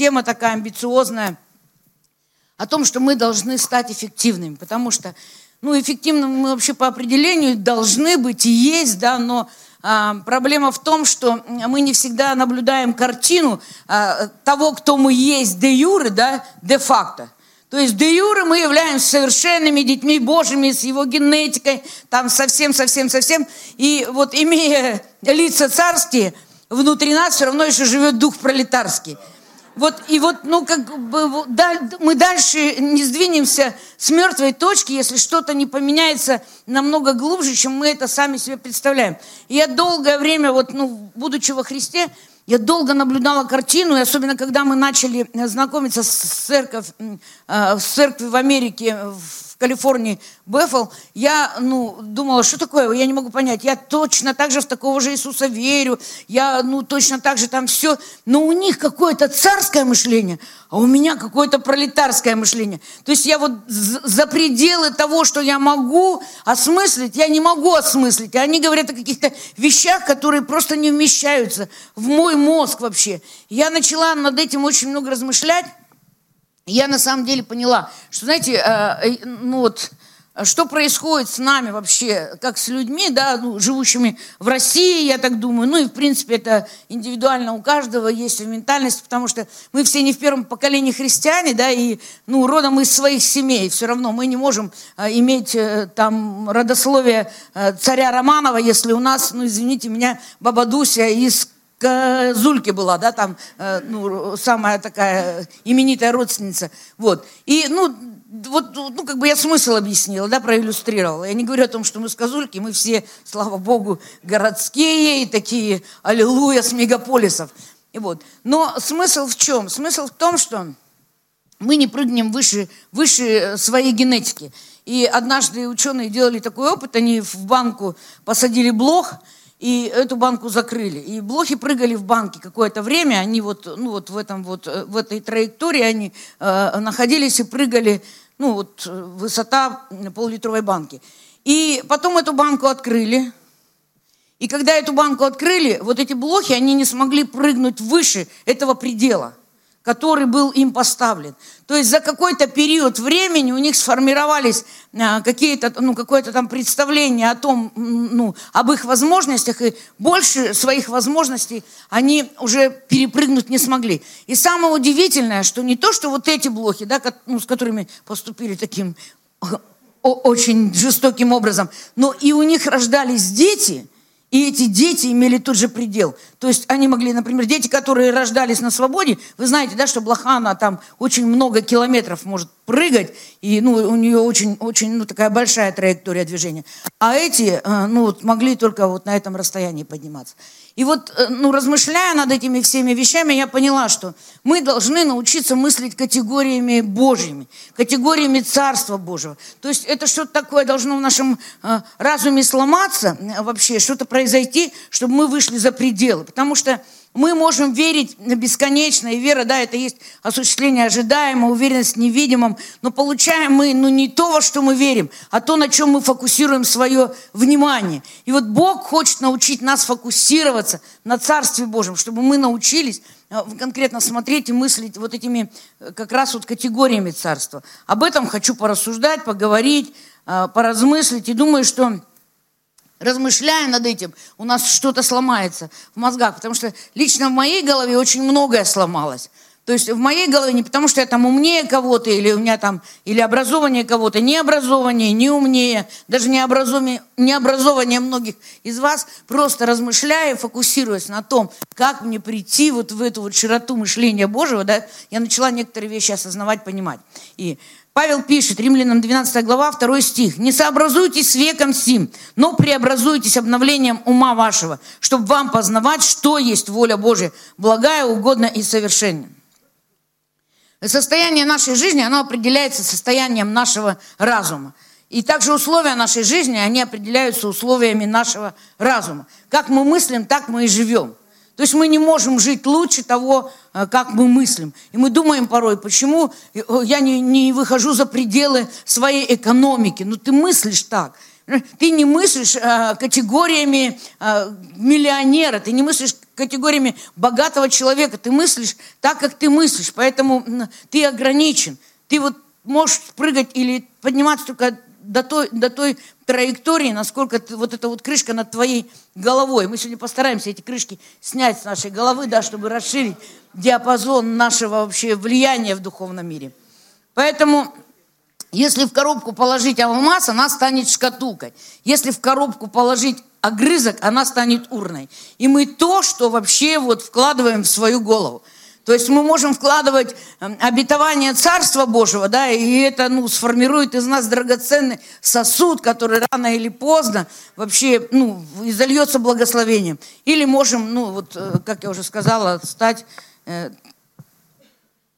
тема такая амбициозная о том, что мы должны стать эффективными, потому что, ну, эффективным мы вообще по определению должны быть и есть, да, но а, проблема в том, что мы не всегда наблюдаем картину а, того, кто мы есть де юры, да, де факто. То есть де юры мы являемся совершенными детьми Божьими с его генетикой, там совсем-совсем-совсем. И вот имея лица царские, внутри нас все равно еще живет дух пролетарский. Вот, и вот, ну, как бы, мы дальше не сдвинемся с мертвой точки, если что-то не поменяется намного глубже, чем мы это сами себе представляем. Я долгое время, вот, ну, будучи во Христе, я долго наблюдала картину, и особенно когда мы начали знакомиться с, церковь, э, с церковью в Америке, в Калифорнии, Бефл, я, ну, думала, что такое, я не могу понять, я точно так же в такого же Иисуса верю, я, ну, точно так же там все, но у них какое-то царское мышление, а у меня какое-то пролетарское мышление. То есть я вот за пределы того, что я могу осмыслить, я не могу осмыслить. Они говорят о каких-то вещах, которые просто не вмещаются в мой мозг вообще. Я начала над этим очень много размышлять, я на самом деле поняла, что, знаете, э, э, ну вот, что происходит с нами вообще, как с людьми, да, ну, живущими в России, я так думаю, ну и, в принципе, это индивидуально у каждого есть в ментальности, потому что мы все не в первом поколении христиане, да, и, ну, родом из своих семей, все равно мы не можем э, иметь там родословие царя Романова, если у нас, ну, извините меня, баба Дуся из Зульке была, да, там, э, ну, самая такая именитая родственница, вот. И, ну, вот, ну, как бы я смысл объяснила, да, проиллюстрировала. Я не говорю о том, что мы с Козульки, мы все, слава Богу, городские и такие, аллилуйя, с мегаполисов. И вот. Но смысл в чем? Смысл в том, что мы не прыгнем выше, выше своей генетики. И однажды ученые делали такой опыт, они в банку посадили блох, и эту банку закрыли. И блохи прыгали в банке какое-то время, они вот, ну вот в, этом вот, э, в этой траектории они э, находились и прыгали, ну вот э, высота пол-литровой банки. И потом эту банку открыли, и когда эту банку открыли, вот эти блохи, они не смогли прыгнуть выше этого предела который был им поставлен. То есть за какой-то период времени у них сформировались а, какие-то, ну, какое-то там представление о том, ну, об их возможностях, и больше своих возможностей они уже перепрыгнуть не смогли. И самое удивительное, что не то, что вот эти блоки, да, ну, с которыми поступили таким очень жестоким образом, но и у них рождались дети – и эти дети имели тот же предел. То есть они могли, например, дети, которые рождались на свободе, вы знаете, да, что блоха, она там очень много километров может прыгать, и ну, у нее очень, очень ну, такая большая траектория движения. А эти э, ну, могли только вот на этом расстоянии подниматься. И вот, э, ну, размышляя над этими всеми вещами, я поняла, что мы должны научиться мыслить категориями Божьими, категориями Царства Божьего. То есть это что-то такое должно в нашем э, разуме сломаться вообще, что-то произойти, чтобы мы вышли за пределы. Потому что мы можем верить бесконечно, и вера, да, это есть осуществление ожидаемого, уверенность в невидимом, но получаем мы, ну, не то, во что мы верим, а то, на чем мы фокусируем свое внимание. И вот Бог хочет научить нас фокусироваться на Царстве Божьем, чтобы мы научились э, конкретно смотреть и мыслить вот этими э, как раз вот категориями Царства. Об этом хочу порассуждать, поговорить, э, поразмыслить, и думаю, что размышляя над этим, у нас что-то сломается в мозгах, потому что лично в моей голове очень многое сломалось. То есть в моей голове не потому, что я там умнее кого-то, или у меня там, или образование кого-то, не образование, не умнее, даже не образование, не образование многих из вас, просто размышляя, фокусируясь на том, как мне прийти вот в эту вот широту мышления Божьего, да, я начала некоторые вещи осознавать, понимать. И Павел пишет, Римлянам 12 глава, 2 стих. «Не сообразуйтесь с веком сим, но преобразуйтесь обновлением ума вашего, чтобы вам познавать, что есть воля Божья, благая, угодная и совершенная». Состояние нашей жизни, оно определяется состоянием нашего разума. И также условия нашей жизни, они определяются условиями нашего разума. Как мы мыслим, так мы и живем. То есть мы не можем жить лучше того, как мы мыслим. И мы думаем порой, почему я не, не выхожу за пределы своей экономики. Ну ты мыслишь так. Ты не мыслишь э, категориями э, миллионера, ты не мыслишь категориями богатого человека, ты мыслишь так, как ты мыслишь, поэтому ты ограничен. Ты вот можешь прыгать или подниматься только до той, до той траектории, насколько ты, вот эта вот крышка над твоей головой. Мы сегодня постараемся эти крышки снять с нашей головы, да, чтобы расширить диапазон нашего вообще влияния в духовном мире. Поэтому если в коробку положить алмаз, она станет шкатулкой. Если в коробку положить огрызок, она станет урной. И мы то, что вообще вот вкладываем в свою голову. То есть мы можем вкладывать эм, обетование Царства Божьего, да, и это, ну, сформирует из нас драгоценный сосуд, который рано или поздно вообще, ну, изольется благословением. Или можем, ну, вот, э, как я уже сказала, стать э,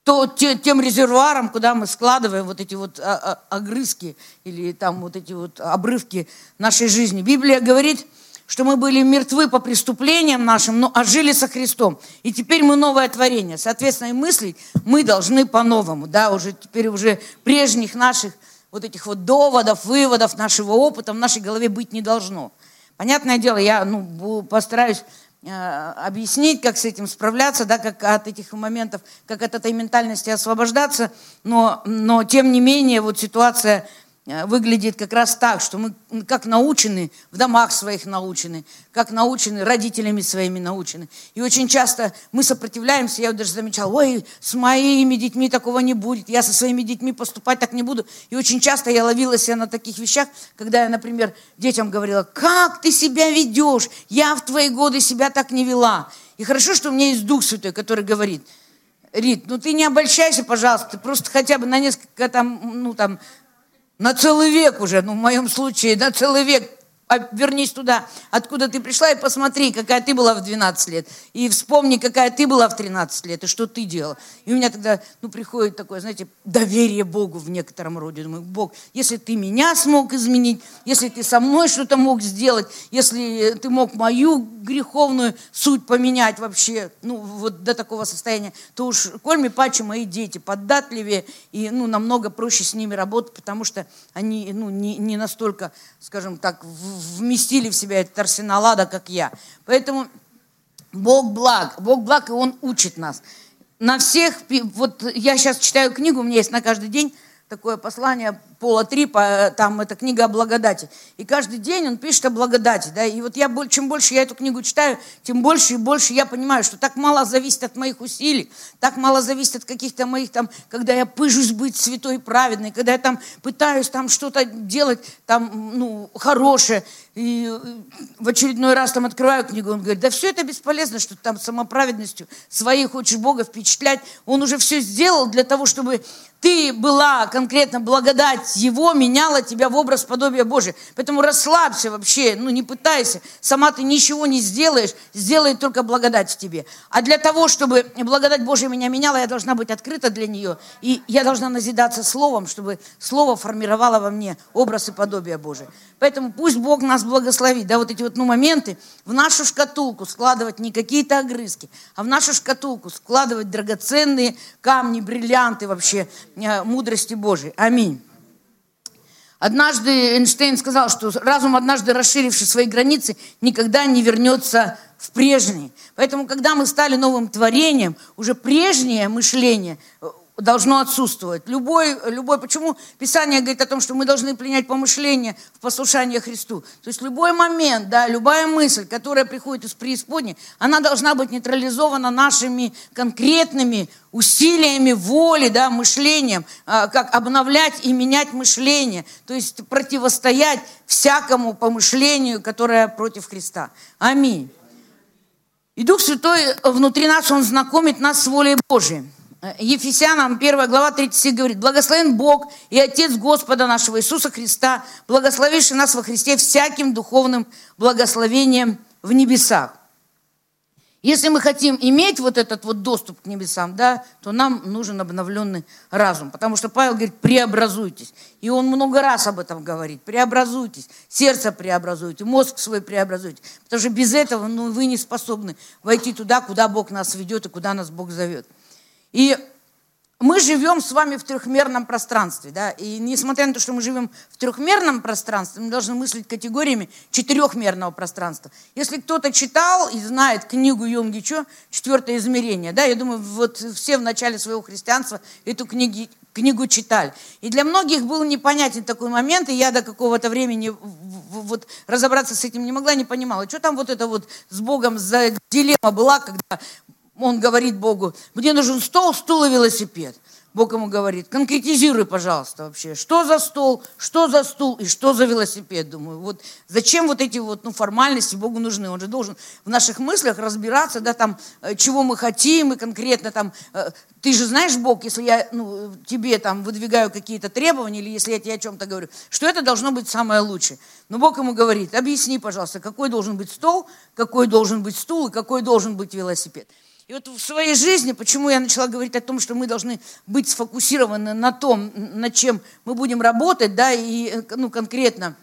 то, те, тем резервуаром, куда мы складываем вот эти вот а, а, огрызки или там вот эти вот обрывки нашей жизни. Библия говорит, что мы были мертвы по преступлениям нашим, но ожили со Христом. И теперь мы новое творение. Соответственно, и мыслить мы должны по-новому. Да, уже теперь уже прежних наших вот этих вот доводов, выводов нашего опыта в нашей голове быть не должно. Понятное дело, я ну, постараюсь Э, объяснить, как с этим справляться, да, как от этих моментов, как от этой ментальности освобождаться, но, но тем не менее вот ситуация выглядит как раз так, что мы как научены, в домах своих научены, как научены, родителями своими научены. И очень часто мы сопротивляемся, я даже замечал, ой, с моими детьми такого не будет, я со своими детьми поступать так не буду. И очень часто я ловила себя на таких вещах, когда я, например, детям говорила, как ты себя ведешь, я в твои годы себя так не вела. И хорошо, что у меня есть Дух Святой, который говорит, Рит, ну ты не обольщайся, пожалуйста, ты просто хотя бы на несколько там, ну там, на целый век уже, ну в моем случае на целый век вернись туда, откуда ты пришла, и посмотри, какая ты была в 12 лет. И вспомни, какая ты была в 13 лет, и что ты делала. И у меня тогда, ну, приходит такое, знаете, доверие Богу в некотором роде. Думаю, Бог, если ты меня смог изменить, если ты со мной что-то мог сделать, если ты мог мою греховную суть поменять вообще, ну, вот до такого состояния, то уж кольми паче мои дети податливее, и, ну, намного проще с ними работать, потому что они, ну, не, не настолько, скажем так, в вместили в себя этот арсенал ада, как я. Поэтому Бог благ, Бог благ, и Он учит нас. На всех, вот я сейчас читаю книгу, у меня есть на каждый день такое послание Пола Трипа, там это книга о благодати. И каждый день он пишет о благодати. Да? И вот я, чем больше я эту книгу читаю, тем больше и больше я понимаю, что так мало зависит от моих усилий, так мало зависит от каких-то моих там, когда я пыжусь быть святой и праведной, когда я там пытаюсь там что-то делать там, ну, хорошее. И в очередной раз там открываю книгу, он говорит, да все это бесполезно, что ты там самоправедностью своей хочешь Бога впечатлять. Он уже все сделал для того, чтобы ты была конкретно благодать его меняла тебя в образ подобия Божия. Поэтому расслабься вообще, ну не пытайся. Сама ты ничего не сделаешь, сделает только благодать в тебе. А для того, чтобы благодать Божия меня меняла, я должна быть открыта для нее. И я должна назидаться Словом, чтобы Слово формировало во мне образ и подобие Божие. Поэтому пусть Бог нас благословит. Да, вот эти вот ну, моменты в нашу шкатулку складывать не какие-то огрызки, а в нашу шкатулку складывать драгоценные камни, бриллианты вообще э, мудрости Божией. Аминь. Однажды Эйнштейн сказал, что разум, однажды расширивший свои границы, никогда не вернется в прежний. Поэтому, когда мы стали новым творением, уже прежнее мышление должно отсутствовать. Любой, любой, почему Писание говорит о том, что мы должны принять помышление в послушание Христу. То есть любой момент, да, любая мысль, которая приходит из преисподней, она должна быть нейтрализована нашими конкретными усилиями воли, да, мышлением, а, как обновлять и менять мышление, то есть противостоять всякому помышлению, которое против Христа. Аминь. И Дух Святой внутри нас, Он знакомит нас с волей Божией. Ефесянам 1 глава 3 стих говорит, «Благословен Бог и Отец Господа нашего Иисуса Христа, благословивший нас во Христе всяким духовным благословением в небесах». Если мы хотим иметь вот этот вот доступ к небесам, да, то нам нужен обновленный разум. Потому что Павел говорит, преобразуйтесь. И он много раз об этом говорит. Преобразуйтесь. Сердце преобразуйте, мозг свой преобразуйте. Потому что без этого ну, вы не способны войти туда, куда Бог нас ведет и куда нас Бог зовет. И мы живем с вами в трехмерном пространстве, да, и несмотря на то, что мы живем в трехмерном пространстве, мы должны мыслить категориями четырехмерного пространства. Если кто-то читал и знает книгу Йонги Чо «Четвертое измерение», да, я думаю, вот все в начале своего христианства эту книгу, книгу читали. И для многих был непонятен такой момент, и я до какого-то времени вот разобраться с этим не могла, не понимала, что там вот это вот с Богом за дилемма была, когда он говорит Богу, мне нужен стол, стул и велосипед. Бог ему говорит, конкретизируй, пожалуйста, вообще, что за стол, что за стул и что за велосипед. Думаю, вот зачем вот эти вот ну, формальности Богу нужны? Он же должен в наших мыслях разбираться, да, там, э, чего мы хотим, и конкретно там, э, ты же знаешь, Бог, если я ну, тебе там выдвигаю какие-то требования, или если я тебе о чем-то говорю, что это должно быть самое лучшее. Но Бог ему говорит, объясни, пожалуйста, какой должен быть стол, какой должен быть стул и какой должен быть велосипед. И вот в своей жизни, почему я начала говорить о том, что мы должны быть сфокусированы на том, над чем мы будем работать, да, и ну, конкретно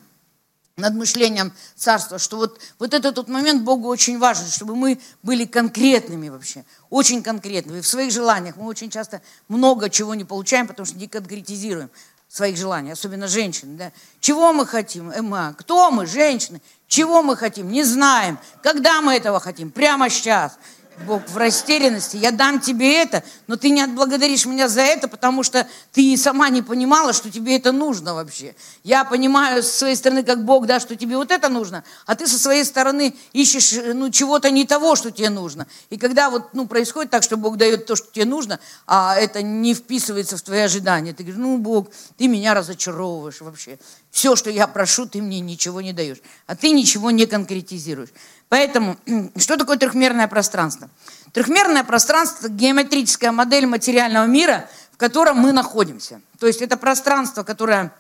над мышлением царства, что вот, вот этот тот момент Богу очень важен, чтобы мы были конкретными вообще, очень конкретными. В своих желаниях мы очень часто много чего не получаем, потому что не конкретизируем своих желаний, особенно женщины. Да? Чего мы хотим? Эма, кто мы, женщины? Чего мы хотим? Не знаем. Когда мы этого хотим? Прямо сейчас. Бог в растерянности, я дам тебе это, но ты не отблагодаришь меня за это, потому что ты сама не понимала, что тебе это нужно вообще. Я понимаю с своей стороны, как Бог, да, что тебе вот это нужно, а ты со своей стороны ищешь ну, чего-то не того, что тебе нужно. И когда вот ну, происходит так, что Бог дает то, что тебе нужно, а это не вписывается в твои ожидания, ты говоришь, ну, Бог, ты меня разочаровываешь вообще. Все, что я прошу, ты мне ничего не даешь, а ты ничего не конкретизируешь. Поэтому, что такое трехмерное пространство? Трехмерное пространство – геометрическая модель материального мира, в котором мы находимся. То есть это пространство, которое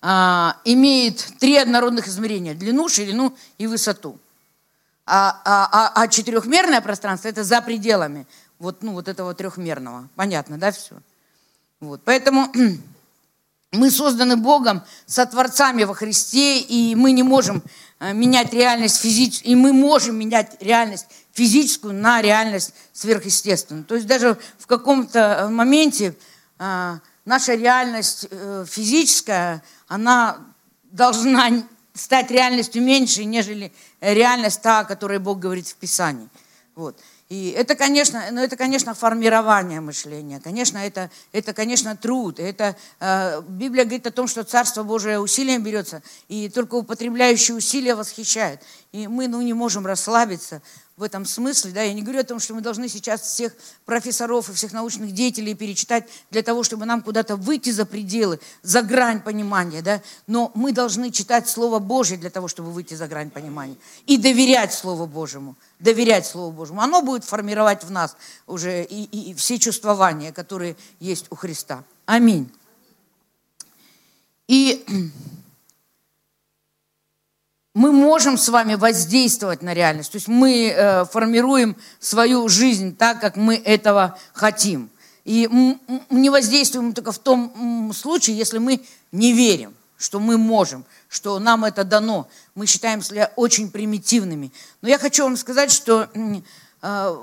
а, имеет три однородных измерения – длину, ширину и высоту. А, а, а, а четырехмерное пространство – это за пределами вот, ну, вот этого трехмерного. Понятно, да, все? Вот. Поэтому мы созданы Богом, сотворцами во Христе, и мы не можем менять реальность физическую, и мы можем менять реальность физическую на реальность сверхъестественную. То есть даже в каком-то э, моменте э, наша реальность физическая, она должна стать реальностью меньше, нежели реальность та, о которой Бог говорит в Писании. Вот. И это, конечно, ну, это, конечно, формирование мышления, конечно, это, это конечно, труд. Это, э, Библия говорит о том, что Царство Божие усилием берется, и только употребляющие усилия восхищают. И мы ну, не можем расслабиться в этом смысле. Да? Я не говорю о том, что мы должны сейчас всех профессоров и всех научных деятелей перечитать для того, чтобы нам куда-то выйти за пределы, за грань понимания. Да? Но мы должны читать Слово Божье для того, чтобы выйти за грань понимания. И доверять Слову Божьему. Доверять Слову Божьему. Оно будет формировать в нас уже и, и, и все чувствования, которые есть у Христа. Аминь. И мы можем с вами воздействовать на реальность. То есть мы э, формируем свою жизнь так, как мы этого хотим. И не воздействуем только в том случае, если мы не верим, что мы можем, что нам это дано. Мы считаем себя очень примитивными. Но я хочу вам сказать, что э,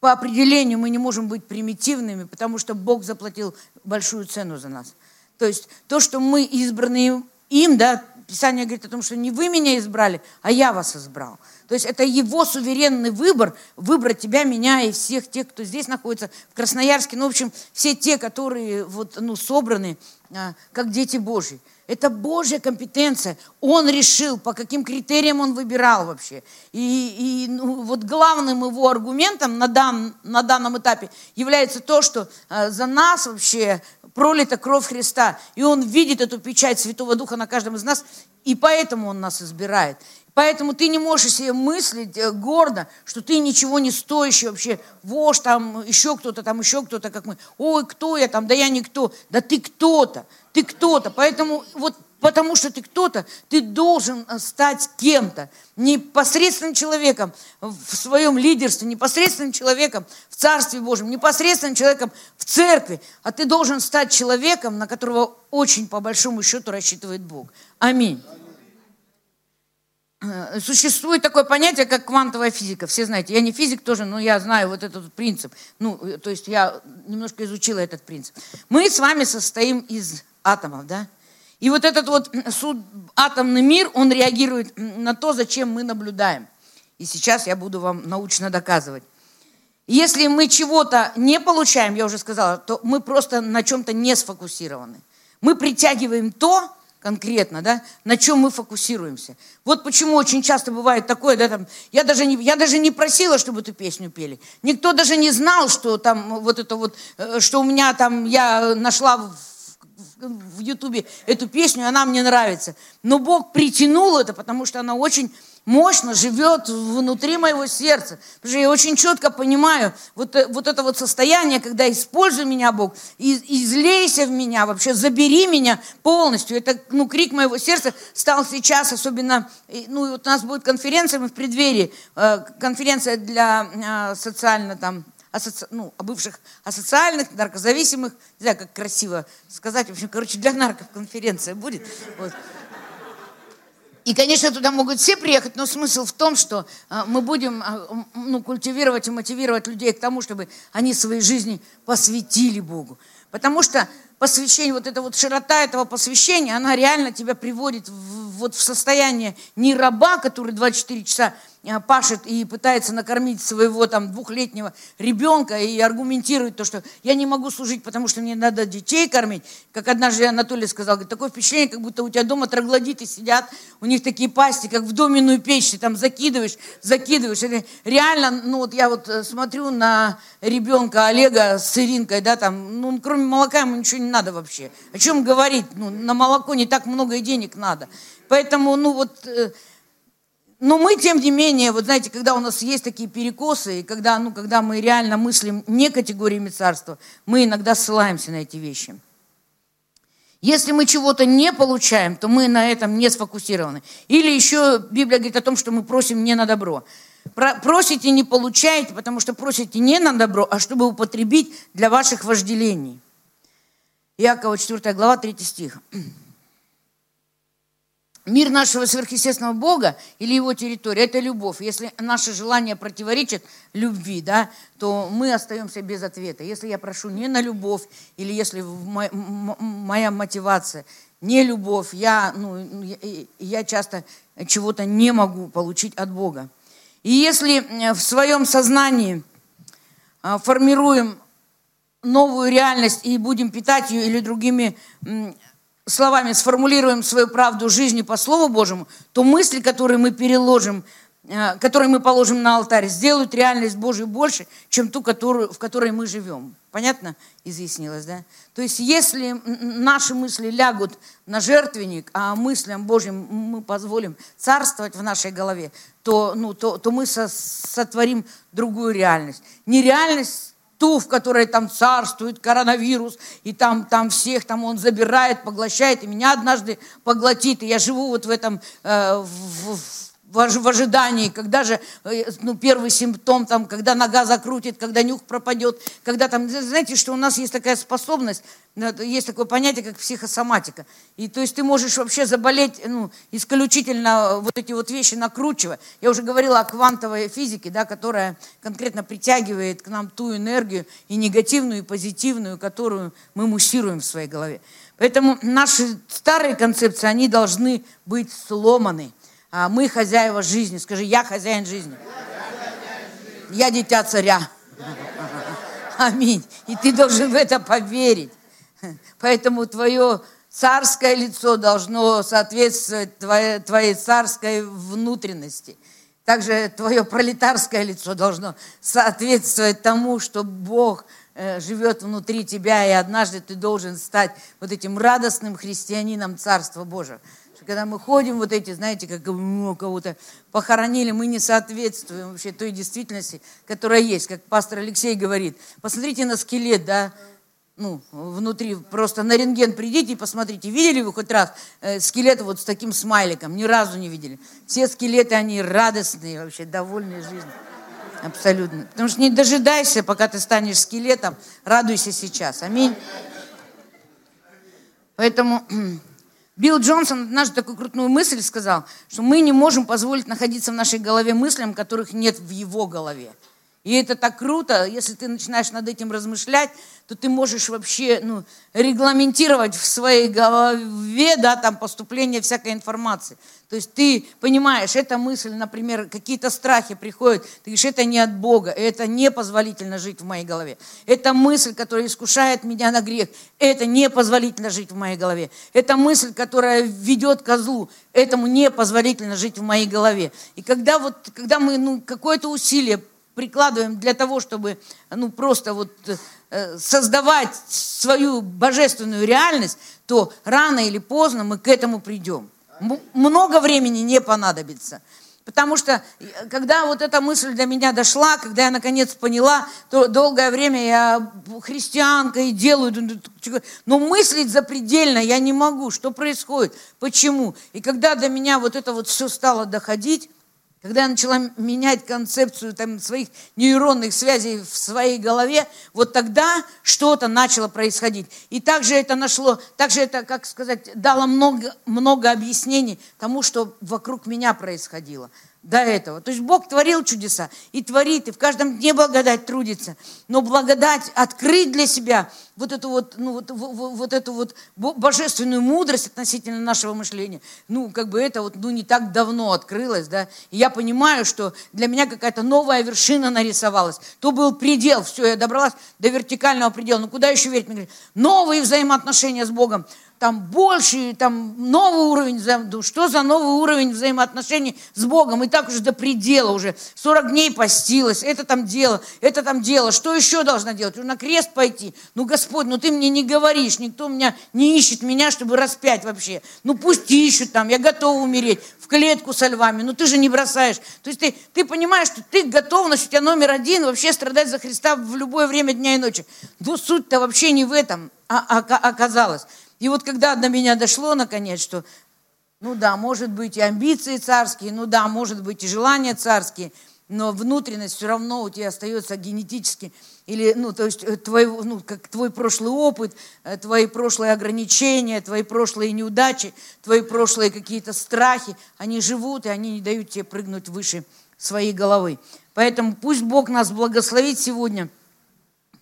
по определению мы не можем быть примитивными, потому что Бог заплатил большую цену за нас. То есть то, что мы избраны им, да, Писание говорит о том, что не вы меня избрали, а я вас избрал. То есть это его суверенный выбор, выбрать тебя, меня и всех тех, кто здесь находится, в Красноярске, ну, в общем, все те, которые вот, ну, собраны а, как дети Божьи. Это Божья компетенция. Он решил, по каким критериям он выбирал вообще. И, и ну, вот главным его аргументом на, дан, на данном этапе является то, что э, за нас вообще пролита кровь Христа. И Он видит эту печать Святого Духа на каждом из нас, и поэтому Он нас избирает. Поэтому ты не можешь себе мыслить э, гордо, что ты ничего не стоящий вообще, вож там, еще кто-то, там еще кто-то, как мы. Ой, кто я там, да я никто. Да ты кто-то, ты кто-то. Поэтому вот потому что ты кто-то, ты должен э, стать кем-то, непосредственным человеком в своем лидерстве, непосредственным человеком в Царстве Божьем, непосредственным человеком в церкви, а ты должен стать человеком, на которого очень по большому счету рассчитывает Бог. Аминь. э, существует такое понятие, как квантовая физика. Все знаете, я не физик тоже, но я знаю вот этот принцип. Ну, э, то есть я немножко изучила этот принцип. Мы с вами состоим из атомов, да? И вот этот вот атомный мир, он реагирует на то, зачем мы наблюдаем. И сейчас я буду вам научно доказывать. Если мы чего-то не получаем, я уже сказала, то мы просто на чем-то не сфокусированы. Мы притягиваем то, конкретно, да, на чем мы фокусируемся. Вот почему очень часто бывает такое, да, там, я даже не, я даже не просила, чтобы эту песню пели. Никто даже не знал, что там вот это вот, э, что у меня там, я нашла в в Ютубе эту песню, она мне нравится. Но Бог притянул это, потому что она очень мощно живет внутри моего сердца. Потому что я очень четко понимаю вот, э, вот это вот состояние, когда используй меня, Бог, и, излейся в меня, вообще забери меня полностью. Это ну, крик моего сердца стал сейчас, особенно, ну вот у нас будет конференция, мы в преддверии, э, конференция для э, социально там асоци... ну, о бывших асоциальных, наркозависимых, не знаю, как красиво сказать, в общем, короче, для нарков конференция будет. Вот. И, конечно, туда могут все приехать, но смысл в том, что а, мы будем а, ну, культивировать и мотивировать людей к тому, чтобы они своей жизни посвятили Богу. Потому что посвящение, вот эта вот широта этого посвящения, она реально тебя приводит в, вот в состояние не раба, который 24 часа пашет и пытается накормить своего там двухлетнего ребенка и аргументирует то, что я не могу служить, потому что мне надо детей кормить. Как однажды Анатолий сказал, говорит, такое впечатление, как будто у тебя дома троглодиты сидят, у них такие пасти, как в доменную печь, ты там закидываешь, закидываешь. Это реально, ну вот я вот э, смотрю на ребенка Олега с Иринкой, да, там, ну кроме молока ему ничего не надо вообще. О чем говорить? Ну, на молоко не так много и денег надо. Поэтому, ну вот э, но мы, тем не менее, вот знаете, когда у нас есть такие перекосы, и когда, ну, когда мы реально мыслим не категориями царства, мы иногда ссылаемся на эти вещи. Если мы чего-то не получаем, то мы на этом не сфокусированы. Или еще Библия говорит о том, что мы просим не на добро. Просите, не получаете, потому что просите не на добро, а чтобы употребить для ваших вожделений. Иакова 4 глава, 3 стих. Мир нашего сверхъестественного Бога или его территория – это любовь. Если наше желание противоречит любви, да, то мы остаемся без ответа. Если я прошу не на любовь, или если моя мотивация не любовь, я, ну, я часто чего-то не могу получить от Бога. И если в своем сознании а, формируем новую реальность и будем питать ее или другими словами сформулируем свою правду жизни по Слову Божьему, то мысли, которые мы переложим, э, которые мы положим на алтарь, сделают реальность Божью больше, чем ту, которую, в которой мы живем. Понятно? Изъяснилось, да? То есть, если наши мысли лягут на жертвенник, а мыслям Божьим мы позволим царствовать в нашей голове, то, ну, то, то мы сотворим другую реальность. Не реальность ту, в которой там царствует коронавирус, и там, там всех там он забирает, поглощает, и меня однажды поглотит, и я живу вот в этом, э, в, в ожидании, когда же э, ну, первый симптом, там, когда нога закрутит, когда нюх пропадет, когда там, знаете, что у нас есть такая способность, ну, есть такое понятие, как психосоматика. И то есть ты можешь вообще заболеть ну, исключительно вот эти вот вещи накручивая. Я уже говорила о квантовой физике, да, которая конкретно притягивает к нам ту энергию и негативную, и позитивную, которую мы муссируем в своей голове. Поэтому наши старые концепции, они должны быть сломаны. А мы хозяева жизни. Скажи, я хозяин жизни. Я дитя царя. Аминь. И ты должен в это поверить. Поэтому твое царское лицо должно соответствовать твоей, твоей царской внутренности. Также твое пролетарское лицо должно соответствовать тому, что Бог э, живет внутри тебя, и однажды ты должен стать вот этим радостным христианином Царства Божьего когда мы ходим, вот эти, знаете, как ну, кого-то похоронили, мы не соответствуем вообще той действительности, которая есть. Как пастор Алексей говорит, посмотрите на скелет, да, ну, внутри, просто на рентген придите и посмотрите, видели вы хоть раз э, скелет вот с таким смайликом? Ни разу не видели. Все скелеты, они радостные, вообще довольные жизнью. Абсолютно. Потому что не дожидайся, пока ты станешь скелетом, радуйся сейчас. Аминь. Поэтому Билл Джонсон однажды такую крутую мысль сказал, что мы не можем позволить находиться в нашей голове мыслям, которых нет в его голове. И это так круто, если ты начинаешь над этим размышлять, то ты можешь вообще ну, регламентировать в своей голове да, там, поступление всякой информации. То есть ты понимаешь, эта мысль, например, какие-то страхи приходят, ты говоришь, это не от Бога, это непозволительно жить в моей голове. Это мысль, которая искушает меня на грех, это непозволительно жить в моей голове. Это мысль, которая ведет к злу, этому непозволительно жить в моей голове. И когда, вот, когда мы ну, какое-то усилие прикладываем для того, чтобы ну, просто вот э, создавать свою божественную реальность, то рано или поздно мы к этому придем. Много времени не понадобится. Потому что, э, когда вот эта мысль до меня дошла, когда я наконец поняла, то долгое время я христианка и делаю, но мыслить запредельно я не могу. Что происходит? Почему? И когда до меня вот это вот все стало доходить, когда я начала менять концепцию там, своих нейронных связей в своей голове, вот тогда что-то начало происходить. И также это нашло, также это, как сказать, дало много, много объяснений тому, что вокруг меня происходило до этого. То есть Бог творил чудеса и творит, и в каждом дне благодать трудится. Но благодать открыть для себя вот эту вот, ну, вот, вот, вот эту вот божественную мудрость относительно нашего мышления, ну, как бы это вот, ну, не так давно открылось, да. И я понимаю, что для меня какая-то новая вершина нарисовалась. То был предел, все, я добралась до вертикального предела. Ну, куда еще верить? Новые взаимоотношения с Богом там больше, там новый уровень, что за новый уровень взаимоотношений с Богом, и так уже до предела уже, 40 дней постилась, это там дело, это там дело, что еще должна делать, на крест пойти, ну, Господь, ну, ты мне не говоришь, никто меня не ищет меня, чтобы распять вообще, ну, пусть ищут там, я готова умереть, в клетку со львами, ну, ты же не бросаешь, то есть ты, ты понимаешь, что ты готовность у тебя номер один, вообще страдать за Христа в любое время дня и ночи, но суть-то вообще не в этом а, а, оказалась. И вот когда до меня дошло наконец, что, ну да, может быть и амбиции царские, ну да, может быть и желания царские, но внутренность все равно у тебя остается генетически, или, ну, то есть э, твой, ну, как твой прошлый опыт, э, твои прошлые ограничения, твои прошлые неудачи, твои прошлые какие-то страхи, они живут, и они не дают тебе прыгнуть выше своей головы. Поэтому пусть Бог нас благословит сегодня –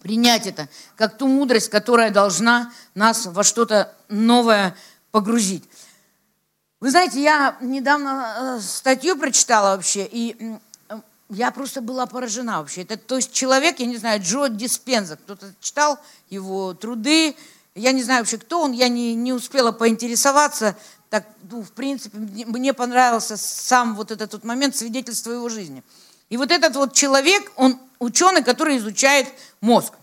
принять это как ту мудрость, которая должна нас во что-то новое погрузить. Вы знаете, я недавно э, статью прочитала вообще, и я просто была поражена вообще. Это, то есть человек, я не знаю, Джо Диспенза, кто-то читал его труды, я не знаю вообще, кто он, я не, не успела поинтересоваться. Так, ну, в принципе, мне понравился сам вот этот вот момент свидетельства его жизни. И вот этот вот человек, он ученый, который изучает мозг.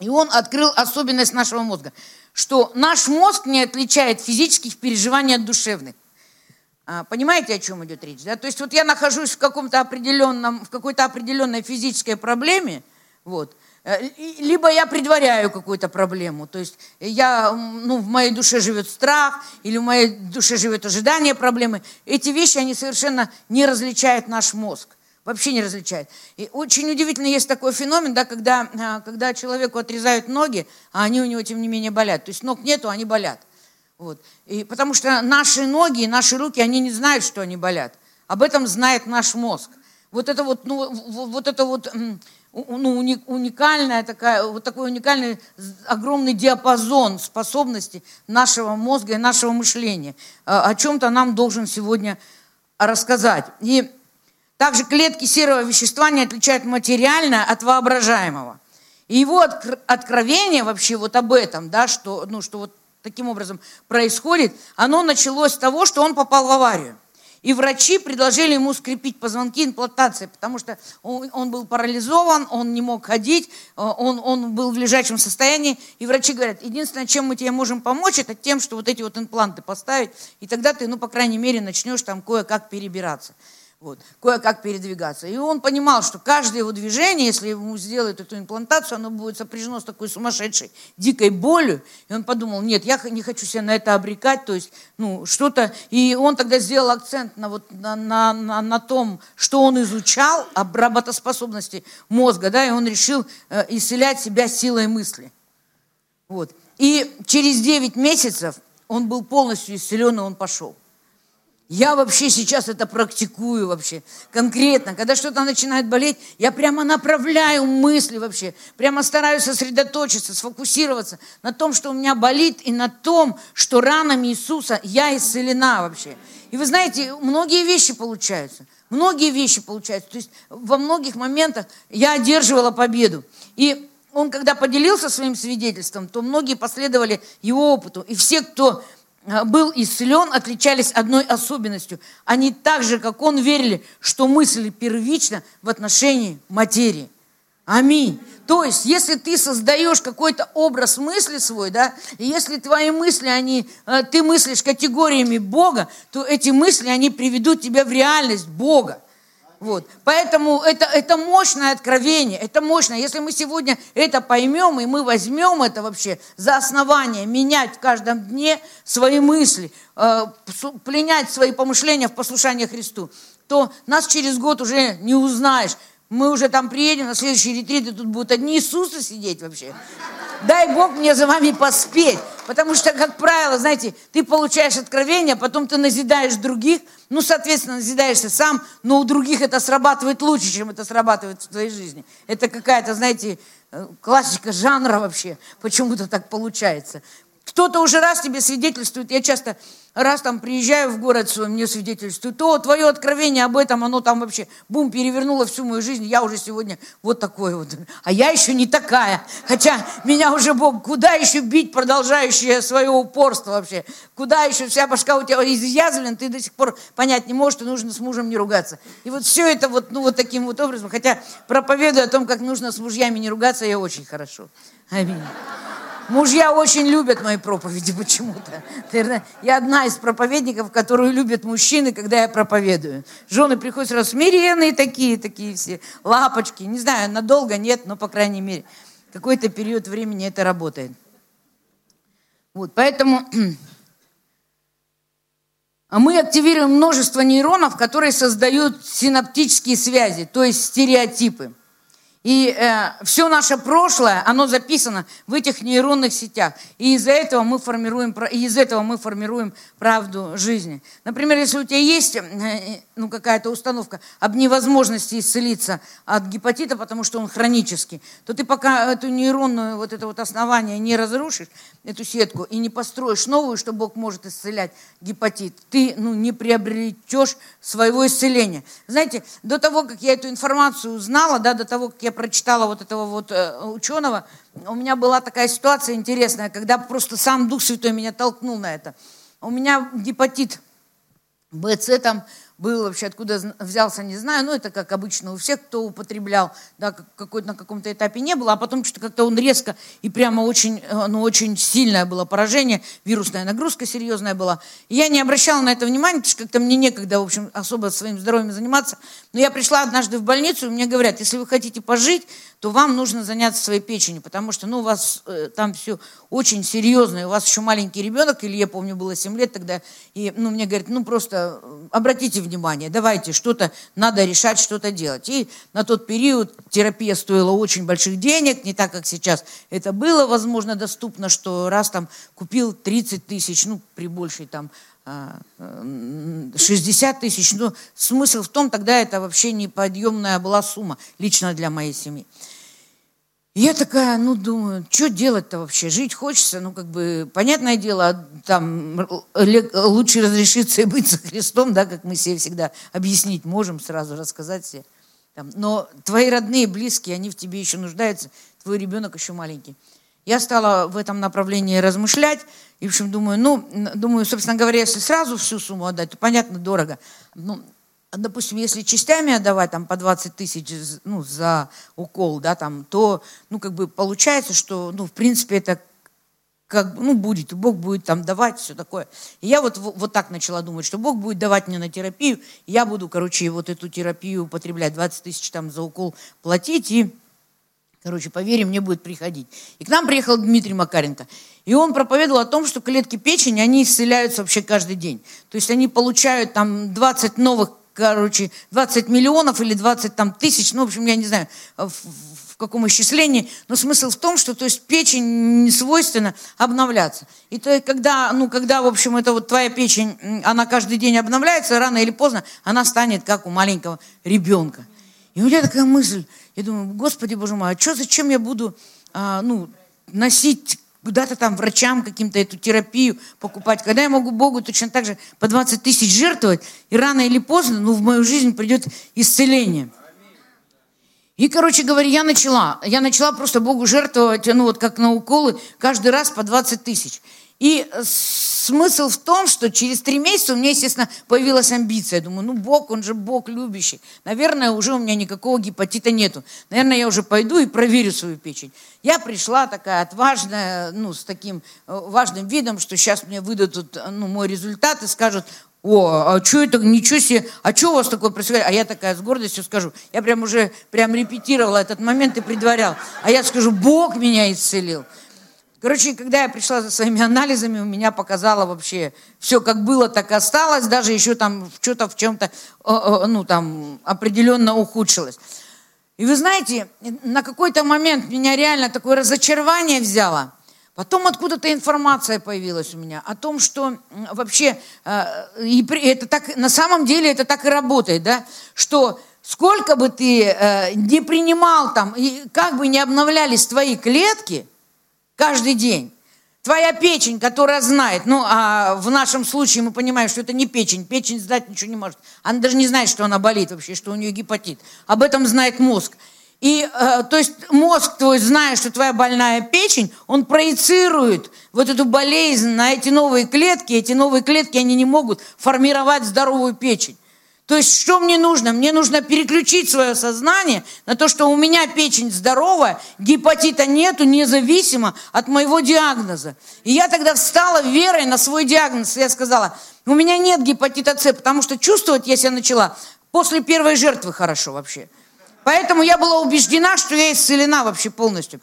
И он открыл особенность нашего мозга, что наш мозг не отличает физических переживаний от душевных. А, понимаете, о чем идет речь? Да? То есть вот я нахожусь в, каком-то определенном, в какой-то определенной физической проблеме, вот, либо я предваряю какую-то проблему, то есть я, ну, в моей душе живет страх, или в моей душе живет ожидание проблемы. Эти вещи, они совершенно не различают наш мозг вообще не различает. И очень удивительно есть такой феномен, да, когда, а, когда человеку отрезают ноги, а они у него, тем не менее, болят. То есть ног нету, они болят. Вот. И потому что наши ноги и наши руки, они не знают, что они болят. Об этом знает наш мозг. Вот это вот, ну, вот это вот ну, уникальная такая, вот такой уникальный огромный диапазон способностей нашего мозга и нашего мышления. А, о чем-то нам должен сегодня рассказать. И также клетки серого вещества не отличают материальное от воображаемого. И его откровение вообще вот об этом, да, что, ну, что вот таким образом происходит, оно началось с того, что он попал в аварию. И врачи предложили ему скрепить позвонки имплантацией, потому что он, он был парализован, он не мог ходить, э, он, он был в лежачем состоянии. И врачи говорят, единственное, чем мы тебе можем помочь, это тем, что вот эти вот импланты поставить, и тогда ты, ну, по крайней мере, начнешь там кое-как перебираться вот, кое-как передвигаться. И он понимал, что каждое его движение, если ему сделают эту имплантацию, оно будет сопряжено с такой сумасшедшей, дикой болью. И он подумал, нет, я не хочу себя на это обрекать, то есть, ну, что-то... И он тогда сделал акцент на, вот, на, на, на, на том, что он изучал, об работоспособности мозга, да, и он решил э, исцелять себя силой мысли. Вот. И через 9 месяцев он был полностью исцелен, и он пошел. Я вообще сейчас это практикую вообще конкретно. Когда что-то начинает болеть, я прямо направляю мысли вообще. Прямо стараюсь сосредоточиться, сфокусироваться на том, что у меня болит, и на том, что ранами Иисуса я исцелена вообще. И вы знаете, многие вещи получаются. Многие вещи получаются. То есть во многих моментах я одерживала победу. И он, когда поделился своим свидетельством, то многие последовали его опыту. И все, кто был исцелен, отличались одной особенностью. Они так же, как он, верили, что мысли первична в отношении материи. Аминь. То есть, если ты создаешь какой-то образ мысли свой, да, и если твои мысли, они, э, ты мыслишь категориями Бога, то эти мысли, они приведут тебя в реальность Бога. Вот. Поэтому это, это мощное откровение, это мощное. Если мы сегодня это поймем, и мы возьмем это вообще за основание, менять в каждом дне свои мысли, э, пленять свои помышления в послушание Христу, то нас через год уже не узнаешь. Мы уже там приедем на следующий ретрит, и тут будут одни Иисусы сидеть вообще. Дай Бог мне за вами поспеть. Потому что, как правило, знаете, ты получаешь откровение, потом ты назидаешь других, ну, соответственно, назидаешься сам, но у других это срабатывает лучше, чем это срабатывает в твоей жизни. Это какая-то, знаете, э, классика жанра вообще, почему-то так получается. Кто-то уже раз тебе свидетельствует, я часто раз там приезжаю в город свой, мне свидетельствуют, то твое откровение об этом, оно там вообще, бум, перевернуло всю мою жизнь, я уже сегодня вот такой вот. А я еще не такая, хотя меня уже Бог, куда еще бить, продолжающее свое упорство вообще, куда еще вся башка у тебя изъязвлена, ты до сих пор понять не можешь, что нужно с мужем не ругаться. И вот все это вот, ну, вот таким вот образом, хотя проповедую о том, как нужно с мужьями не ругаться, я очень хорошо. Аминь. Мужья очень любят мои проповеди почему-то. Я одна из проповедников, которую любят мужчины, когда я проповедую. Жены приходят сразу смиренные такие, такие все, лапочки. Не знаю, надолго нет, но, по крайней мере, какой-то период времени это работает. Вот, поэтому мы активируем множество нейронов, которые создают синаптические связи, то есть стереотипы. И э, все наше прошлое, оно записано в этих нейронных сетях. И из-за этого мы формируем, из этого мы формируем правду жизни. Например, если у тебя есть э, ну, какая-то установка об невозможности исцелиться от гепатита, потому что он хронический, то ты пока эту нейронную, вот это вот основание не разрушишь, эту сетку, и не построишь новую, что Бог может исцелять гепатит, ты ну, не приобретешь своего исцеления. Знаете, до того, как я эту информацию узнала, да, до того, как я прочитала вот этого вот э, ученого, у меня была такая ситуация интересная, когда просто сам Дух Святой меня толкнул на это. У меня гепатит БЦ там был вообще, откуда взялся, не знаю, но это как обычно у всех, кто употреблял, да, какой-то на каком-то этапе не было, а потом что-то как-то он резко и прямо очень, ну, очень сильное было поражение, вирусная нагрузка серьезная была. И я не обращала на это внимания, потому что как-то мне некогда, в общем, особо своим здоровьем заниматься. Но я пришла однажды в больницу, и мне говорят, если вы хотите пожить, то вам нужно заняться своей печенью, потому что, ну, у вас э, там все очень серьезно, у вас еще маленький ребенок, или я помню, было 7 лет тогда, и, ну, мне говорят, ну, просто э, обратите внимание, давайте, что-то надо решать, что-то делать. И на тот период терапия стоила очень больших денег, не так, как сейчас это было, возможно, доступно, что раз там купил 30 тысяч, ну, при большей там 60 тысяч. Ну, смысл в том, тогда это вообще неподъемная была сумма лично для моей семьи. Я такая, ну, думаю, что делать-то вообще? Жить хочется, ну, как бы, понятное дело, там лучше разрешиться и быть со Христом, да, как мы себе всегда объяснить можем, сразу рассказать себе. Там, но твои родные, близкие, они в тебе еще нуждаются, твой ребенок еще маленький. Я стала в этом направлении размышлять, и, в общем, думаю, ну, думаю, собственно говоря, если сразу всю сумму отдать, то, понятно, дорого. Ну, допустим, если частями отдавать там по 20 тысяч ну, за укол, да, там, то, ну, как бы получается, что, ну, в принципе, это как, ну, будет, Бог будет там давать, все такое. И я вот, вот так начала думать, что Бог будет давать мне на терапию, я буду, короче, вот эту терапию употреблять, 20 тысяч там за укол платить, и, короче, поверь, мне будет приходить. И к нам приехал Дмитрий Макаренко. И он проповедовал о том, что клетки печени, они исцеляются вообще каждый день. То есть они получают там 20 новых короче, 20 миллионов или 20 там, тысяч, ну, в общем, я не знаю, в, в каком исчислении, но смысл в том, что то есть печень не свойственно обновляться. И то, когда, ну, когда, в общем, это вот твоя печень, она каждый день обновляется, рано или поздно она станет как у маленького ребенка. И у меня такая мысль, я думаю, Господи, Боже мой, а что, зачем я буду, а, ну, носить куда-то там врачам каким-то эту терапию покупать, когда я могу Богу точно так же по 20 тысяч жертвовать, и рано или поздно, ну, в мою жизнь придет исцеление. И, короче говоря, я начала. Я начала просто Богу жертвовать, ну вот как на уколы, каждый раз по 20 тысяч. И смысл в том, что через три месяца у меня, естественно, появилась амбиция. Я думаю, ну Бог, он же Бог любящий. Наверное, уже у меня никакого гепатита нету. Наверное, я уже пойду и проверю свою печень. Я пришла такая отважная, ну, с таким э, важным видом, что сейчас мне выдадут ну, мой результат и скажут, о, а что это, ничего себе, а что у вас такое происходит? А я такая с гордостью скажу, я прям уже прям репетировала этот момент и предварял. А я скажу, Бог меня исцелил. Короче, когда я пришла за своими анализами, у меня показало вообще все как было, так и осталось, даже еще там что-то в чем-то, ну там определенно ухудшилось. И вы знаете, на какой-то момент меня реально такое разочарование взяло – Потом откуда-то информация появилась у меня о том, что вообще, э, и это так, на самом деле это так и работает, да, что сколько бы ты э, не принимал там, и как бы не обновлялись твои клетки каждый день, твоя печень, которая знает, ну, а в нашем случае мы понимаем, что это не печень, печень сдать ничего не может. Она даже не знает, что она болит вообще, что у нее гепатит. Об этом знает мозг. И, э, то есть, мозг твой, зная, что твоя больная печень, он проецирует вот эту болезнь на эти новые клетки. Эти новые клетки, они не могут формировать здоровую печень. То есть, что мне нужно? Мне нужно переключить свое сознание на то, что у меня печень здоровая, гепатита нету, независимо от моего диагноза. И я тогда встала верой на свой диагноз. Я сказала, у меня нет гепатита С, потому что чувствовать я себя начала после первой жертвы хорошо вообще. Поэтому я была убеждена, что я исцелена вообще полностью.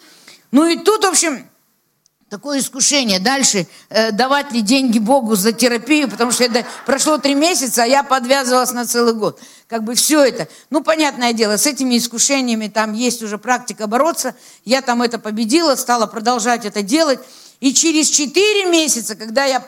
Ну и тут, в общем, такое искушение. Дальше э, давать ли деньги Богу за терапию, потому что это прошло три месяца, а я подвязывалась на целый год. Как бы все это. Ну, понятное дело, с этими искушениями там есть уже практика бороться. Я там это победила, стала продолжать это делать. И через четыре месяца, когда я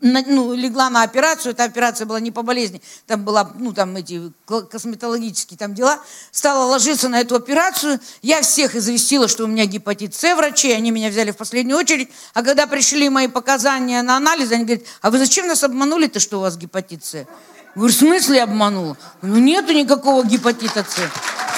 ну, легла на операцию, эта операция была не по болезни, там была, ну, там эти косметологические там дела, стала ложиться на эту операцию, я всех известила, что у меня гепатит С врачей, они меня взяли в последнюю очередь, а когда пришли мои показания на анализ, они говорят, а вы зачем нас обманули-то, что у вас гепатит С? Говорю, в смысле обманула? Ну, нету никакого гепатита С.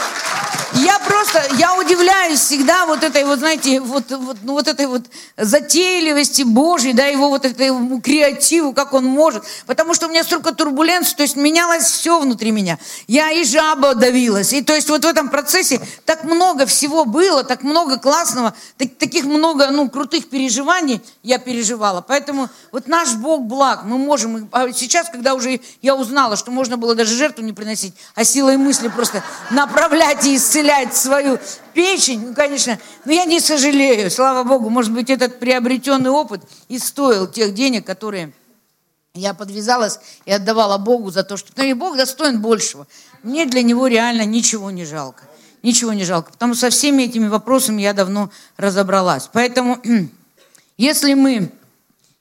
Я просто, я удивляюсь всегда вот этой вот, знаете, вот, вот, ну, вот этой вот затейливости Божьей, да, его вот этому креативу, как он может. Потому что у меня столько турбуленций, то есть менялось все внутри меня. Я и жаба давилась. И то есть вот в этом процессе так много всего было, так много классного, так, таких много, ну, крутых переживаний я переживала. Поэтому вот наш Бог благ, мы можем, а сейчас, когда уже я узнала, что можно было даже жертву не приносить, а силой мысли просто направлять и исцелять, исцелять свою печень, ну, конечно, но я не сожалею, слава Богу, может быть, этот приобретенный опыт и стоил тех денег, которые я подвязалась и отдавала Богу за то, что ну, и Бог достоин большего. Мне для него реально ничего не жалко. Ничего не жалко, потому что со всеми этими вопросами я давно разобралась. Поэтому, если мы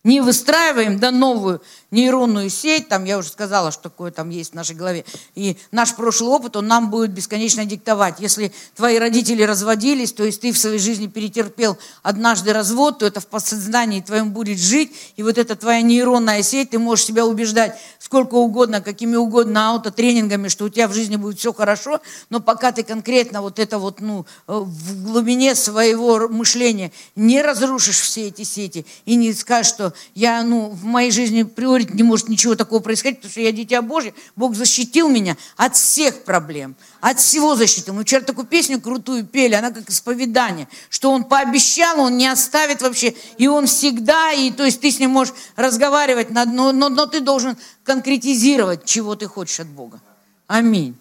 не выстраиваем да, новую нейронную сеть, там я уже сказала, что такое там есть в нашей голове, и наш прошлый опыт, он нам будет бесконечно диктовать. Если твои родители разводились, то есть ты в своей жизни перетерпел однажды развод, то это в подсознании твоем будет жить, и вот эта твоя нейронная сеть, ты можешь себя убеждать сколько угодно, какими угодно аутотренингами, что у тебя в жизни будет все хорошо, но пока ты конкретно вот это вот, ну, в глубине своего мышления не разрушишь все эти сети и не скажешь, что я, ну, в моей жизни приори говорит, не может ничего такого происходить, потому что я дитя Божье. Бог защитил меня от всех проблем, от всего защитил. Мы вчера такую песню крутую пели, она как исповедание, что Он пообещал, Он не оставит вообще, и Он всегда, и то есть ты с Ним можешь разговаривать, но, но, но ты должен конкретизировать, чего ты хочешь от Бога. Аминь.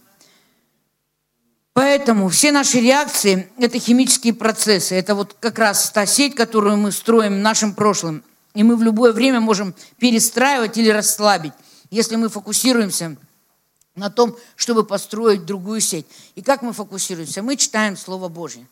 Поэтому все наши реакции – это химические процессы. Это вот как раз та сеть, которую мы строим в нашем прошлом. И мы в любое время можем перестраивать или расслабить, если мы фокусируемся на том, чтобы построить другую сеть. И как мы фокусируемся? Мы читаем Слово Божье.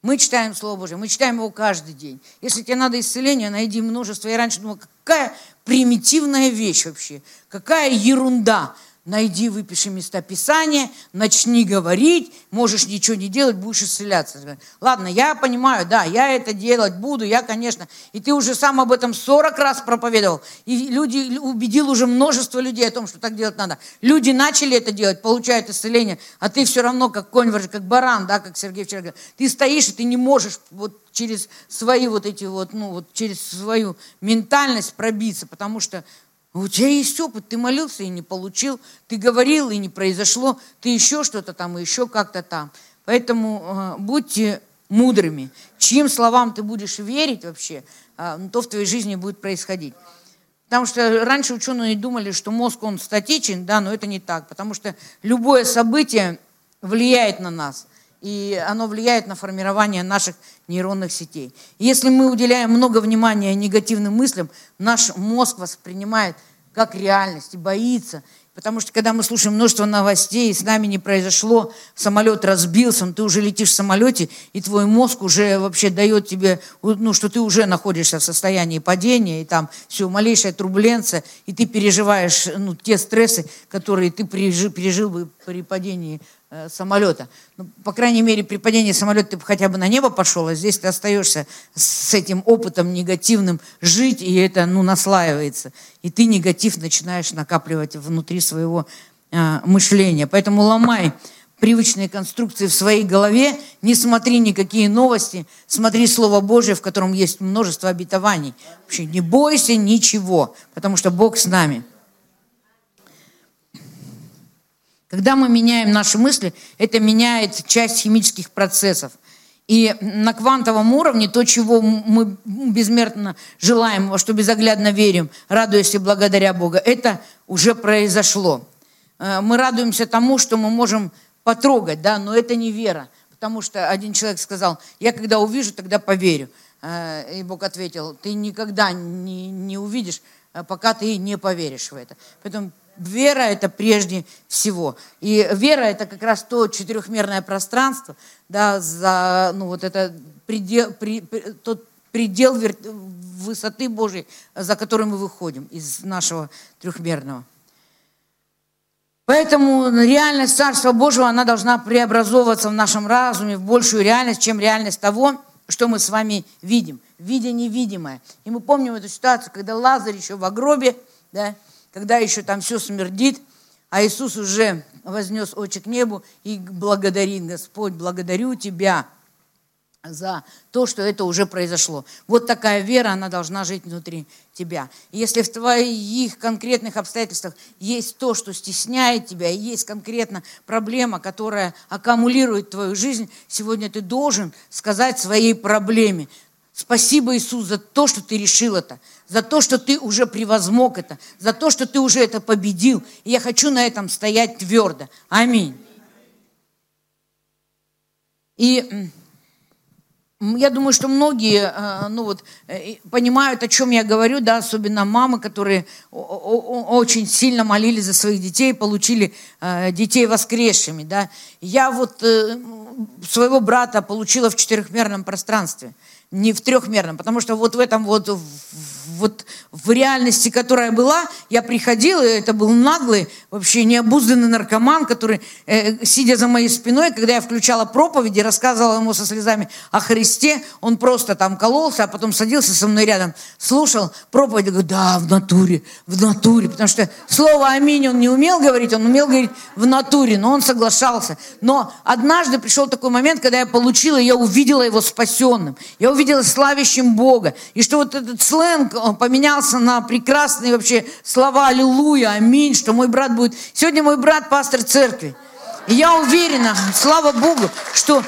Мы читаем Слово Божье, мы читаем его каждый день. Если тебе надо исцеление, найди множество. Я раньше думала, какая примитивная вещь вообще, какая ерунда. Найди, выпиши места Писания, начни говорить, можешь ничего не делать, будешь исцеляться. Ладно, я понимаю, да, я это делать буду, я, конечно, и ты уже сам об этом 40 раз проповедовал, и люди, убедил уже множество людей о том, что так делать надо. Люди начали это делать, получают исцеление, а ты все равно как конь, как баран, да, как Сергей вчера говорил, ты стоишь, и ты не можешь вот через свои вот эти вот, ну вот через свою ментальность пробиться, потому что у тебя есть опыт, ты молился и не получил, ты говорил и не произошло, ты еще что-то там и еще как-то там. Поэтому э, будьте мудрыми. Чьим словам ты будешь верить вообще, э, то в твоей жизни будет происходить. Потому что раньше ученые думали, что мозг, он статичен, да, но это не так. Потому что любое событие влияет на нас. И оно влияет на формирование наших нейронных сетей. если мы уделяем много внимания негативным мыслям, наш мозг воспринимает как реальность и боится. Потому что когда мы слушаем множество новостей, с нами не произошло, самолет разбился, ты уже летишь в самолете, и твой мозг уже вообще дает тебе, ну, что ты уже находишься в состоянии падения, и там все, малейшая турбуленция, и ты переживаешь ну, те стрессы, которые ты пережил, пережил бы при падении самолета. Ну, по крайней мере, при падении самолета ты хотя бы на небо пошел, а здесь ты остаешься с этим опытом негативным жить, и это ну, наслаивается. И ты негатив начинаешь накапливать внутри своего э, мышления. Поэтому ломай привычные конструкции в своей голове, не смотри никакие новости, смотри Слово Божие, в котором есть множество обетований. Вообще не бойся ничего, потому что Бог с нами. Когда мы меняем наши мысли, это меняет часть химических процессов. И на квантовом уровне то, чего мы безмерно желаем, во что безоглядно верим, радуясь и благодаря Богу, это уже произошло. Э, мы радуемся тому, что мы можем потрогать, да, но это не вера. Потому что один человек сказал, я когда увижу, тогда поверю. Э, и Бог ответил, ты никогда не, не увидишь, э, пока ты не поверишь в это. Поэтому Вера – это прежде всего. И вера – это как раз то четырехмерное пространство, да, за, ну, вот это предел, при, тот предел высоты Божьей, за который мы выходим из нашего трехмерного. Поэтому реальность Царства Божьего, она должна преобразовываться в нашем разуме в большую реальность, чем реальность того, что мы с вами видим. Видя невидимое. И мы помним эту ситуацию, когда Лазарь еще в гробе, да, когда еще там все смердит, а Иисус уже вознес очи к небу и благодарит, Господь, благодарю Тебя за то, что это уже произошло. Вот такая вера, она должна жить внутри тебя. Если в твоих конкретных обстоятельствах есть то, что стесняет тебя, и есть конкретно проблема, которая аккумулирует твою жизнь, сегодня ты должен сказать своей проблеме, Спасибо, Иисус, за то, что ты решил это, за то, что ты уже превозмог это, за то, что ты уже это победил. И я хочу на этом стоять твердо. Аминь. И я думаю, что многие э, ну вот, э, понимают, о чем я говорю, да, особенно мамы, которые очень сильно молились за своих детей, получили э, детей воскресшими. Да. Я вот своего брата получила в четырехмерном пространстве – не в трехмерном, потому что вот в этом вот, вот в реальности, которая была, я приходила, это был наглый, вообще необузданный наркоман, который, э, сидя за моей спиной, когда я включала проповеди, рассказывала ему со слезами о Христе, он просто там кололся, а потом садился со мной рядом, слушал проповедь, говорит, да, в натуре, в натуре, потому что слово «аминь» он не умел говорить, он умел говорить в натуре, но он соглашался. Но однажды пришел такой момент, когда я получила, я увидела его спасенным, я увидела славящим Бога. И что вот этот сленг поменялся на прекрасные вообще слова «Аллилуйя», «Аминь», что мой брат будет... Сегодня мой брат пастор церкви. И я уверена, слава Богу, что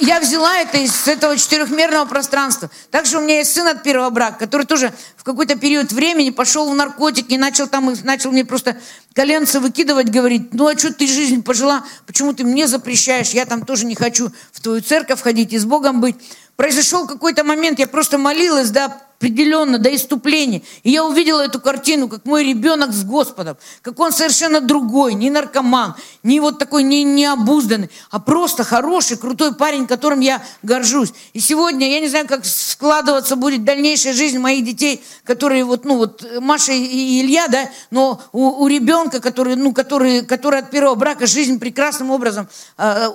я взяла это из этого четырехмерного пространства. Также у меня есть сын от первого брака, который тоже в какой-то период времени пошел в наркотики и начал там, начал мне просто коленца выкидывать, говорит, ну а что ты жизнь пожила, почему ты мне запрещаешь, я там тоже не хочу в твою церковь ходить и с Богом быть. Произошел какой-то момент, я просто молилась, да, определенно до иступления. И я увидела эту картину, как мой ребенок с Господом, как он совершенно другой, не наркоман, не вот такой не, не обузданный, а просто хороший, крутой парень, которым я горжусь. И сегодня, я не знаю, как складываться будет дальнейшая жизнь моих детей, которые вот, ну вот, Маша и Илья, да, но у, у ребенка, который, ну, который, который от первого брака жизнь прекрасным образом э,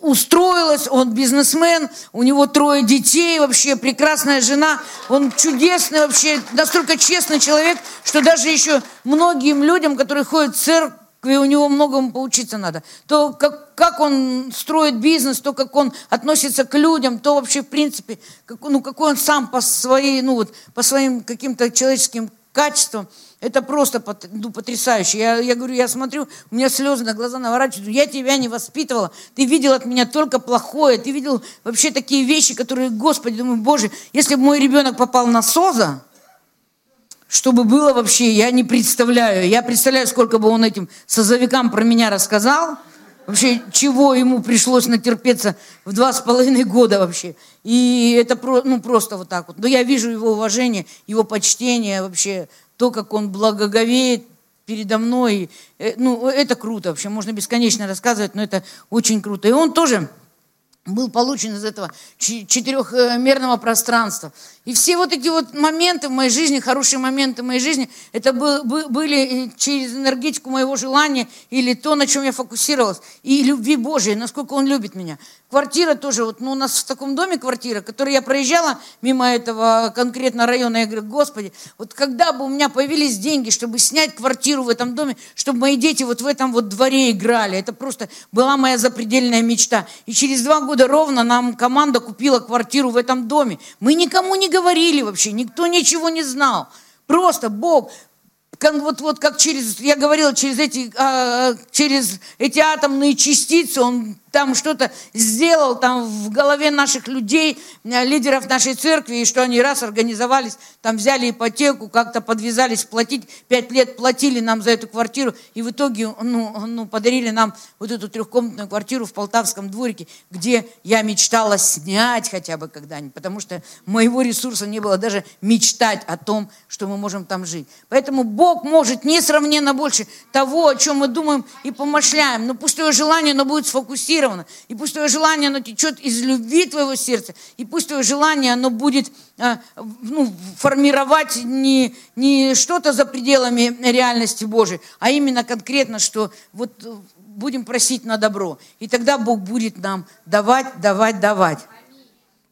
устроилась, он бизнесмен, у него трое детей, вообще прекрасная жена, он чудесный вообще, настолько честный человек, что даже еще многим людям, которые ходят в церкви, у него многому поучиться надо. То, как, как он строит бизнес, то, как он относится к людям, то вообще, в принципе, как, ну, какой он сам по, своей, ну, вот, по своим каким-то человеческим качествам – это просто ну, потрясающе. Я, я говорю, я смотрю, у меня слезы на глаза наворачиваются. Я тебя не воспитывала. Ты видел от меня только плохое. Ты видел вообще такие вещи, которые, Господи, думаю, Боже, если бы мой ребенок попал на СОЗа, что бы было вообще, я не представляю. Я представляю, сколько бы он этим созовикам про меня рассказал. Вообще, чего ему пришлось натерпеться в два с половиной года вообще. И это ну, просто вот так вот. Но я вижу его уважение, его почтение вообще то, как он благоговеет передо мной, э, ну, это круто вообще, можно бесконечно рассказывать, но это очень круто. И он тоже был получен из этого четырехмерного пространства. И все вот эти вот моменты в моей жизни, хорошие моменты в моей жизни, это были через энергетику моего желания или то, на чем я фокусировалась, и любви Божией, насколько Он любит меня. Квартира тоже, вот, ну, у нас в таком доме квартира, которую я проезжала мимо этого конкретно района, я говорю, Господи, вот когда бы у меня появились деньги, чтобы снять квартиру в этом доме, чтобы мои дети вот в этом вот дворе играли, это просто была моя запредельная мечта. И через два года ровно нам команда купила квартиру в этом доме. Мы никому не говорили вообще, никто ничего не знал. Просто Бог вот, вот как через, я говорила, через эти, а, через эти атомные частицы он там что-то сделал там в голове наших людей, э, лидеров нашей церкви, и что они раз организовались, там взяли ипотеку, как-то подвязались платить, пять лет платили нам за эту квартиру, и в итоге ну, ну, подарили нам вот эту трехкомнатную квартиру в Полтавском дворике, где я мечтала снять хотя бы когда-нибудь, потому что моего ресурса не было даже мечтать о том, что мы можем там жить. Поэтому Бог может несравненно больше того, о чем мы думаем и помышляем, но пустое желание, но будет сфокусировано. И пусть твое желание, оно течет из любви твоего сердца. И пусть твое желание, оно будет а, ну, формировать не, не что-то за пределами реальности Божией, а именно конкретно, что вот будем просить на добро. И тогда Бог будет нам давать, давать, давать.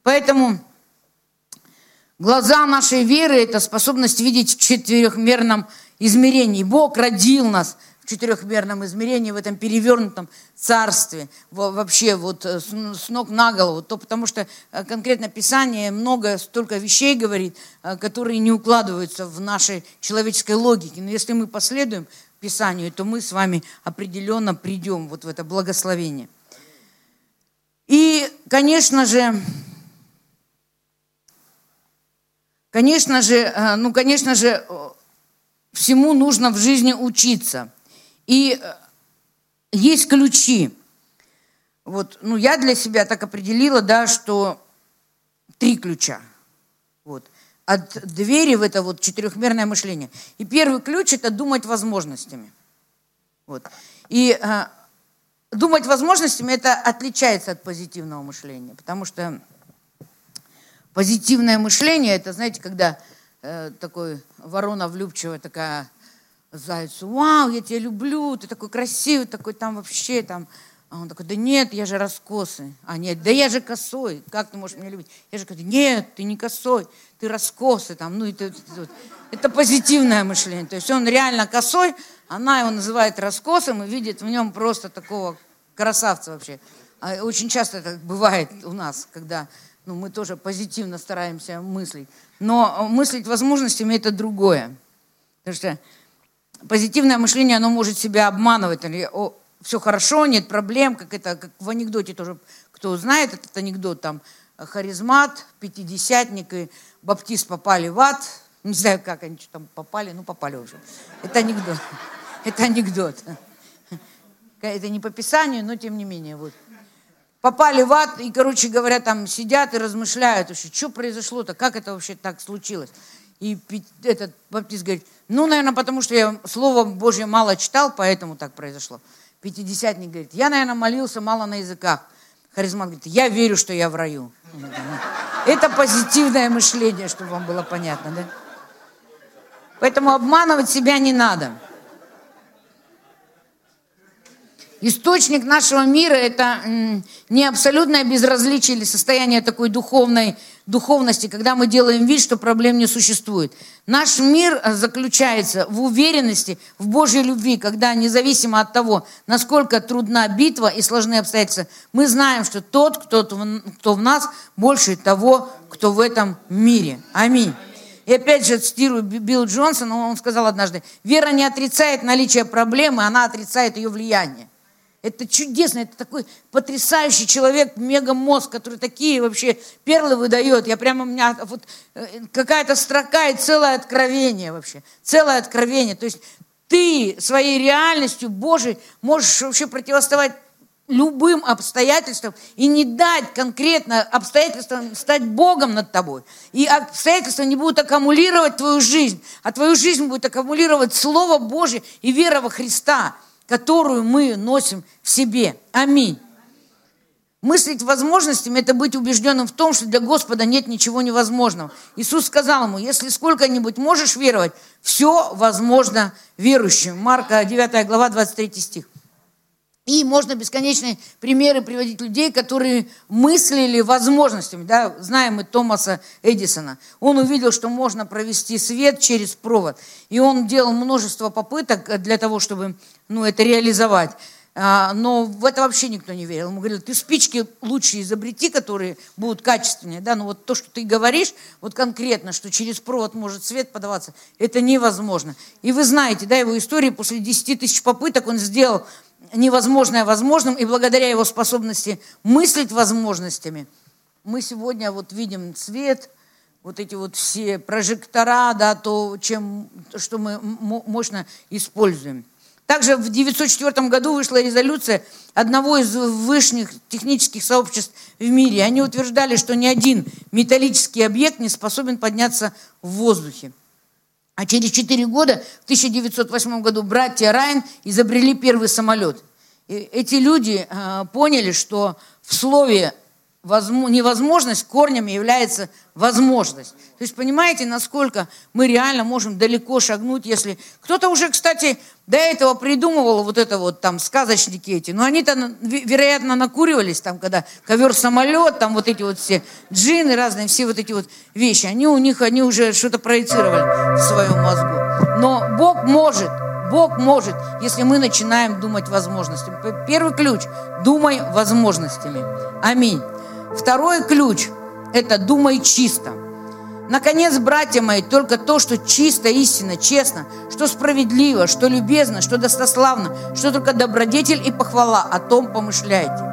Поэтому глаза нашей веры – это способность видеть в четырехмерном измерении. Бог родил нас – четырехмерном измерении, в этом перевернутом царстве, вообще вот э, с ног на голову, то потому что э, конкретно Писание много, столько вещей говорит, э, которые не укладываются в нашей человеческой логике. Но если мы последуем Писанию, то мы с вами определенно придем вот в это благословение. И, конечно же, конечно же, ну, конечно же, всему нужно в жизни учиться – и э, есть ключи. Вот, ну, я для себя так определила, да, что три ключа. Вот. От двери в это вот четырехмерное мышление. И первый ключ – это думать возможностями. Вот. И э, думать возможностями – это отличается от позитивного мышления, потому что позитивное мышление – это, знаете, когда э, такой ворона влюбчивая такая зайцу, вау, я тебя люблю, ты такой красивый, такой там вообще там. А он такой, да нет, я же раскосый. А нет, да я же косой, как ты можешь меня любить? Я же говорю, нет, ты не косой, ты раскосый там, ну это, это, это позитивное мышление. То есть он реально косой, она его называет раскосом и видит в нем просто такого красавца вообще. А очень часто это бывает у нас, когда ну, мы тоже позитивно стараемся мыслить. Но мыслить возможностями это другое. Потому что позитивное мышление, оно может себя обманывать. О, все хорошо, нет проблем, как это, как в анекдоте тоже, кто знает этот анекдот, там, харизмат, пятидесятник и баптист попали в ад, не знаю, как они что там попали, ну, попали уже. Это анекдот. Это анекдот. Это не по Писанию, но тем не менее, вот. Попали в ад, и, короче говоря, там сидят и размышляют вообще, что произошло-то, как это вообще так случилось. И этот баптист говорит, ну, наверное, потому что я Слово Божье мало читал, поэтому так произошло. Пятидесятник говорит, я, наверное, молился мало на языках. Харизмат говорит, я верю, что я в раю. Это позитивное мышление, чтобы вам было понятно, да? Поэтому обманывать себя не надо. Источник нашего мира – это не абсолютное безразличие или состояние такой духовной духовности, когда мы делаем вид, что проблем не существует. Наш мир заключается в уверенности, в Божьей любви, когда независимо от того, насколько трудна битва и сложны обстоятельства, мы знаем, что тот, кто, кто в нас, больше того, кто в этом мире. Аминь. И опять же цитирую Билл Джонсона, он сказал однажды, вера не отрицает наличие проблемы, она отрицает ее влияние. Это чудесно, это такой потрясающий человек, мегамозг, который такие вообще перлы выдает. Я прямо, у меня вот э, какая-то строка и целое откровение вообще. Целое откровение. То есть ты своей реальностью Божией можешь вообще противостоять любым обстоятельствам и не дать конкретно обстоятельствам стать Богом над тобой. И обстоятельства не будут аккумулировать твою жизнь, а твою жизнь будет аккумулировать Слово Божье и вера во Христа – которую мы носим в себе. Аминь. Мыслить возможностями – это быть убежденным в том, что для Господа нет ничего невозможного. Иисус сказал ему, если сколько-нибудь можешь веровать, все возможно верующим. Марка 9 глава 23 стих. И можно бесконечные примеры приводить людей, которые мыслили возможностями. Да? Знаем мы Томаса Эдисона. Он увидел, что можно провести свет через провод. И он делал множество попыток для того, чтобы ну, это реализовать. А, но в это вообще никто не верил. Ему говорили, ты спички лучше изобрети, которые будут качественнее. Да? Но вот то, что ты говоришь, вот конкретно, что через провод может свет подаваться, это невозможно. И вы знаете, да, его истории, после 10 тысяч попыток он сделал невозможное возможным, и благодаря его способности мыслить возможностями, мы сегодня вот видим цвет, вот эти вот все прожектора, да, то, чем, что мы мощно используем. Также в 1904 году вышла резолюция одного из высших технических сообществ в мире. Они утверждали, что ни один металлический объект не способен подняться в воздухе. А через 4 года, в 1908 году, братья Райан изобрели первый самолет. И эти люди э, поняли, что в слове невозможность корнем является возможность. То есть понимаете, насколько мы реально можем далеко шагнуть, если... Кто-то уже, кстати, до этого придумывал вот это вот там сказочники эти, но они-то, вероятно, накуривались там, когда ковер-самолет, там вот эти вот все джины разные, все вот эти вот вещи, они у них, они уже что-то проецировали в своем мозгу. Но Бог может, Бог может, если мы начинаем думать возможностями. Первый ключ – думай возможностями. Аминь. Второй ключ – это думай чисто. Наконец, братья мои, только то, что чисто, истинно, честно, что справедливо, что любезно, что достославно, что только добродетель и похвала, о том помышляйте.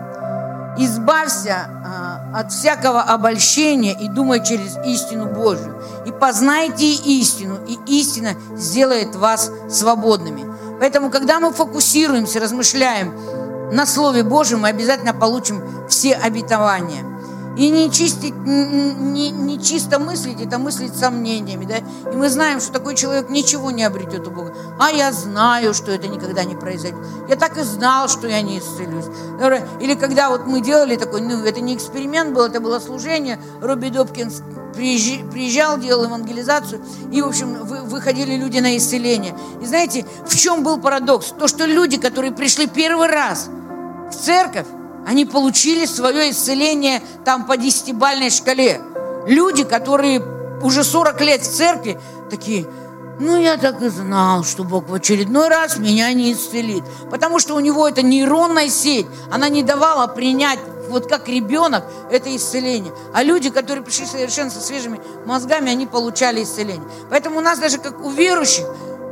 Избавься э, от всякого обольщения и думай через истину Божью. И познайте истину, и истина сделает вас свободными. Поэтому, когда мы фокусируемся, размышляем на Слове Божьем, мы обязательно получим все обетования – и не, чистить, не, не чисто мыслить, это мыслить сомнениями. Да? И мы знаем, что такой человек ничего не обретет у Бога. А я знаю, что это никогда не произойдет. Я так и знал, что я не исцелюсь. Или когда вот мы делали такой, ну это не эксперимент был, это было служение. Робби Добкинс приезжал, делал евангелизацию, и, в общем, выходили люди на исцеление. И знаете, в чем был парадокс? То, что люди, которые пришли первый раз в церковь, они получили свое исцеление там по десятибальной шкале. Люди, которые уже 40 лет в церкви, такие, ну, я так и знал, что Бог в очередной раз меня не исцелит. Потому что у него эта нейронная сеть, она не давала принять, вот как ребенок, это исцеление. А люди, которые пришли совершенно со свежими мозгами, они получали исцеление. Поэтому у нас даже как у верующих,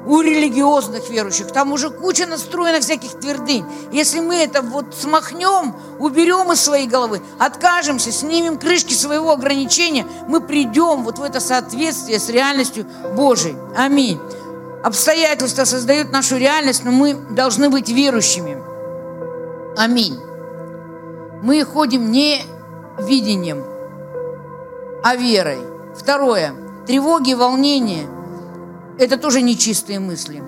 у религиозных верующих. Там уже куча настроена всяких твердынь. Если мы это вот смахнем, уберем из своей головы, откажемся, снимем крышки своего ограничения, мы придем вот в это соответствие с реальностью Божией. Аминь. Обстоятельства создают нашу реальность, но мы должны быть верующими. Аминь. Мы ходим не видением, а верой. Второе. Тревоги, волнения – это тоже нечистые мысли.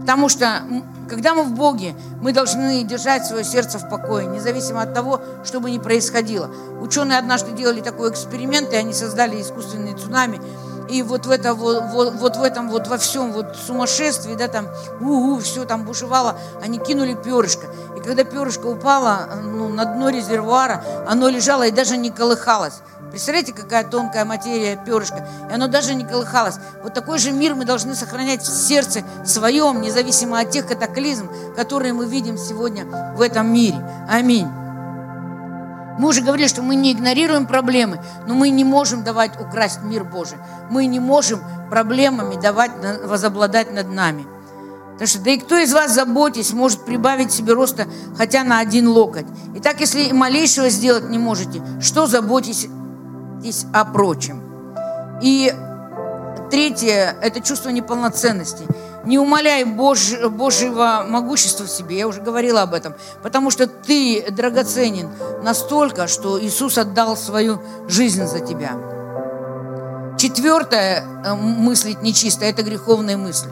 Потому что когда мы в Боге, мы должны держать свое сердце в покое, независимо от того, что бы ни происходило. Ученые однажды делали такой эксперимент, и они создали искусственные цунами – и вот в, это, вот, вот, вот в этом, вот во всем вот сумасшествии, да, там, у-у, все там бушевало, они кинули перышко. И когда перышко упало ну, на дно резервуара, оно лежало и даже не колыхалось. Представляете, какая тонкая материя перышка? И оно даже не колыхалось. Вот такой же мир мы должны сохранять в сердце своем, независимо от тех катаклизм, которые мы видим сегодня в этом мире. Аминь. Мы уже говорили, что мы не игнорируем проблемы, но мы не можем давать украсть мир Божий. Мы не можем проблемами давать возобладать над нами. Потому что, да и кто из вас, заботясь, может прибавить себе роста хотя на один локоть? И так, если малейшего сделать не можете, что заботитесь о прочем? И третье – это чувство неполноценности – не умоляй Бож, Божьего могущества в себе, я уже говорила об этом, потому что ты драгоценен настолько, что Иисус отдал свою жизнь за тебя. Четвертое, э, мыслить нечисто, это греховные мысли.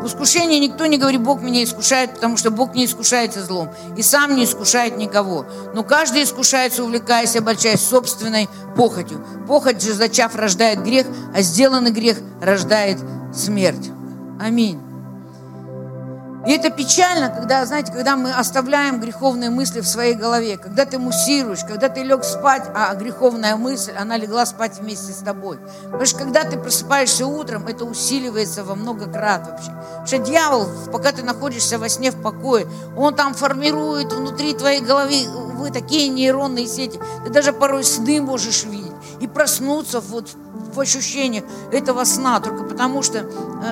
В искушении никто не говорит, Бог меня искушает, потому что Бог не искушается злом и сам не искушает никого. Но каждый искушается, увлекаясь, обольщаясь собственной похотью. Похоть же, зачав, рождает грех, а сделанный грех рождает смерть. Аминь. И это печально, когда, знаете, когда мы оставляем греховные мысли в своей голове, когда ты муссируешь, когда ты лег спать, а греховная мысль, она легла спать вместе с тобой. Потому что когда ты просыпаешься утром, это усиливается во много крат вообще. Потому что дьявол, пока ты находишься во сне в покое, он там формирует внутри твоей головы вы такие нейронные сети, ты даже порой сны можешь видеть и проснуться вот в ощущениях этого сна, только потому что э,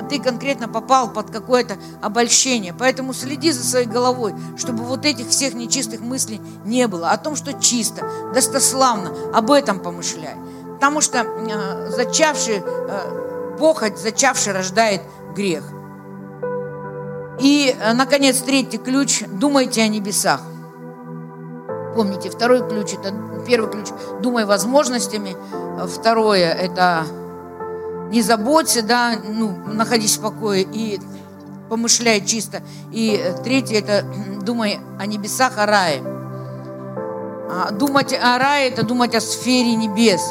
ты конкретно попал под какое-то обольщение. Поэтому следи за своей головой, чтобы вот этих всех нечистых мыслей не было. О том, что чисто, достославно, об этом помышляй. Потому что э, зачавший, э, похоть зачавший рождает грех. И, э, наконец, третий ключ – думайте о небесах. Помните, второй ключ – это первый ключ – думай возможностями. Второе – это не заботься, да, ну, находись в покое и помышляй чисто. И третье – это думай о небесах, о рае. А думать о рае – это думать о сфере небес.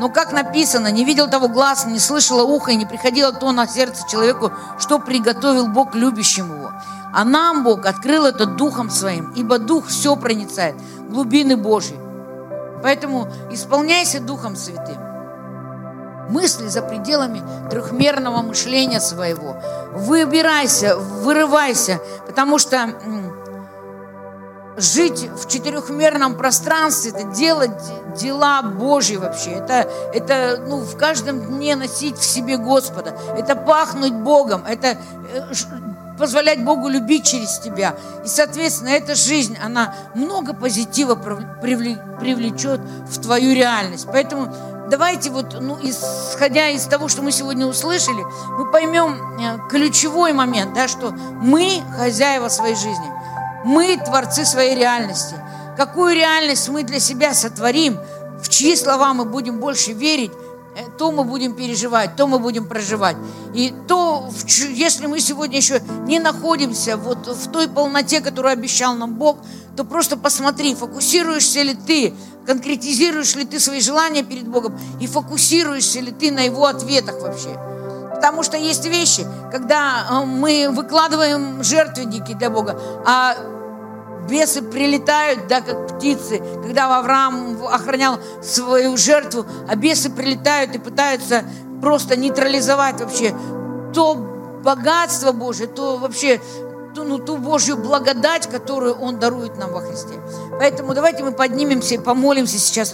Но как написано, не видел того глаз, не слышало ухо и не приходило то на сердце человеку, что приготовил Бог любящему его. А нам Бог открыл это Духом Своим, ибо Дух все проницает, глубины Божьи. Поэтому исполняйся Духом Святым. Мысли за пределами трехмерного мышления своего. Выбирайся, вырывайся, потому что жить в четырехмерном пространстве, это делать дела Божьи вообще. Это, это ну, в каждом дне носить в себе Господа. Это пахнуть Богом. Это э, позволять Богу любить через тебя. И, соответственно, эта жизнь, она много позитива привлечет в твою реальность. Поэтому давайте вот, ну, исходя из того, что мы сегодня услышали, мы поймем э, ключевой момент, да, что мы хозяева своей жизни. Мы творцы своей реальности. Какую реальность мы для себя сотворим, в чьи слова мы будем больше верить, то мы будем переживать, то мы будем проживать. И то, если мы сегодня еще не находимся вот в той полноте, которую обещал нам Бог, то просто посмотри, фокусируешься ли ты, конкретизируешь ли ты свои желания перед Богом и фокусируешься ли ты на Его ответах вообще. Потому что есть вещи, когда э, мы выкладываем жертвенники для Бога, а бесы прилетают, да, как птицы, когда Авраам охранял свою жертву, а бесы прилетают и пытаются просто нейтрализовать вообще то богатство Божие, то вообще ту, ну, ту Божью благодать, которую Он дарует нам во Христе. Поэтому давайте мы поднимемся и помолимся сейчас.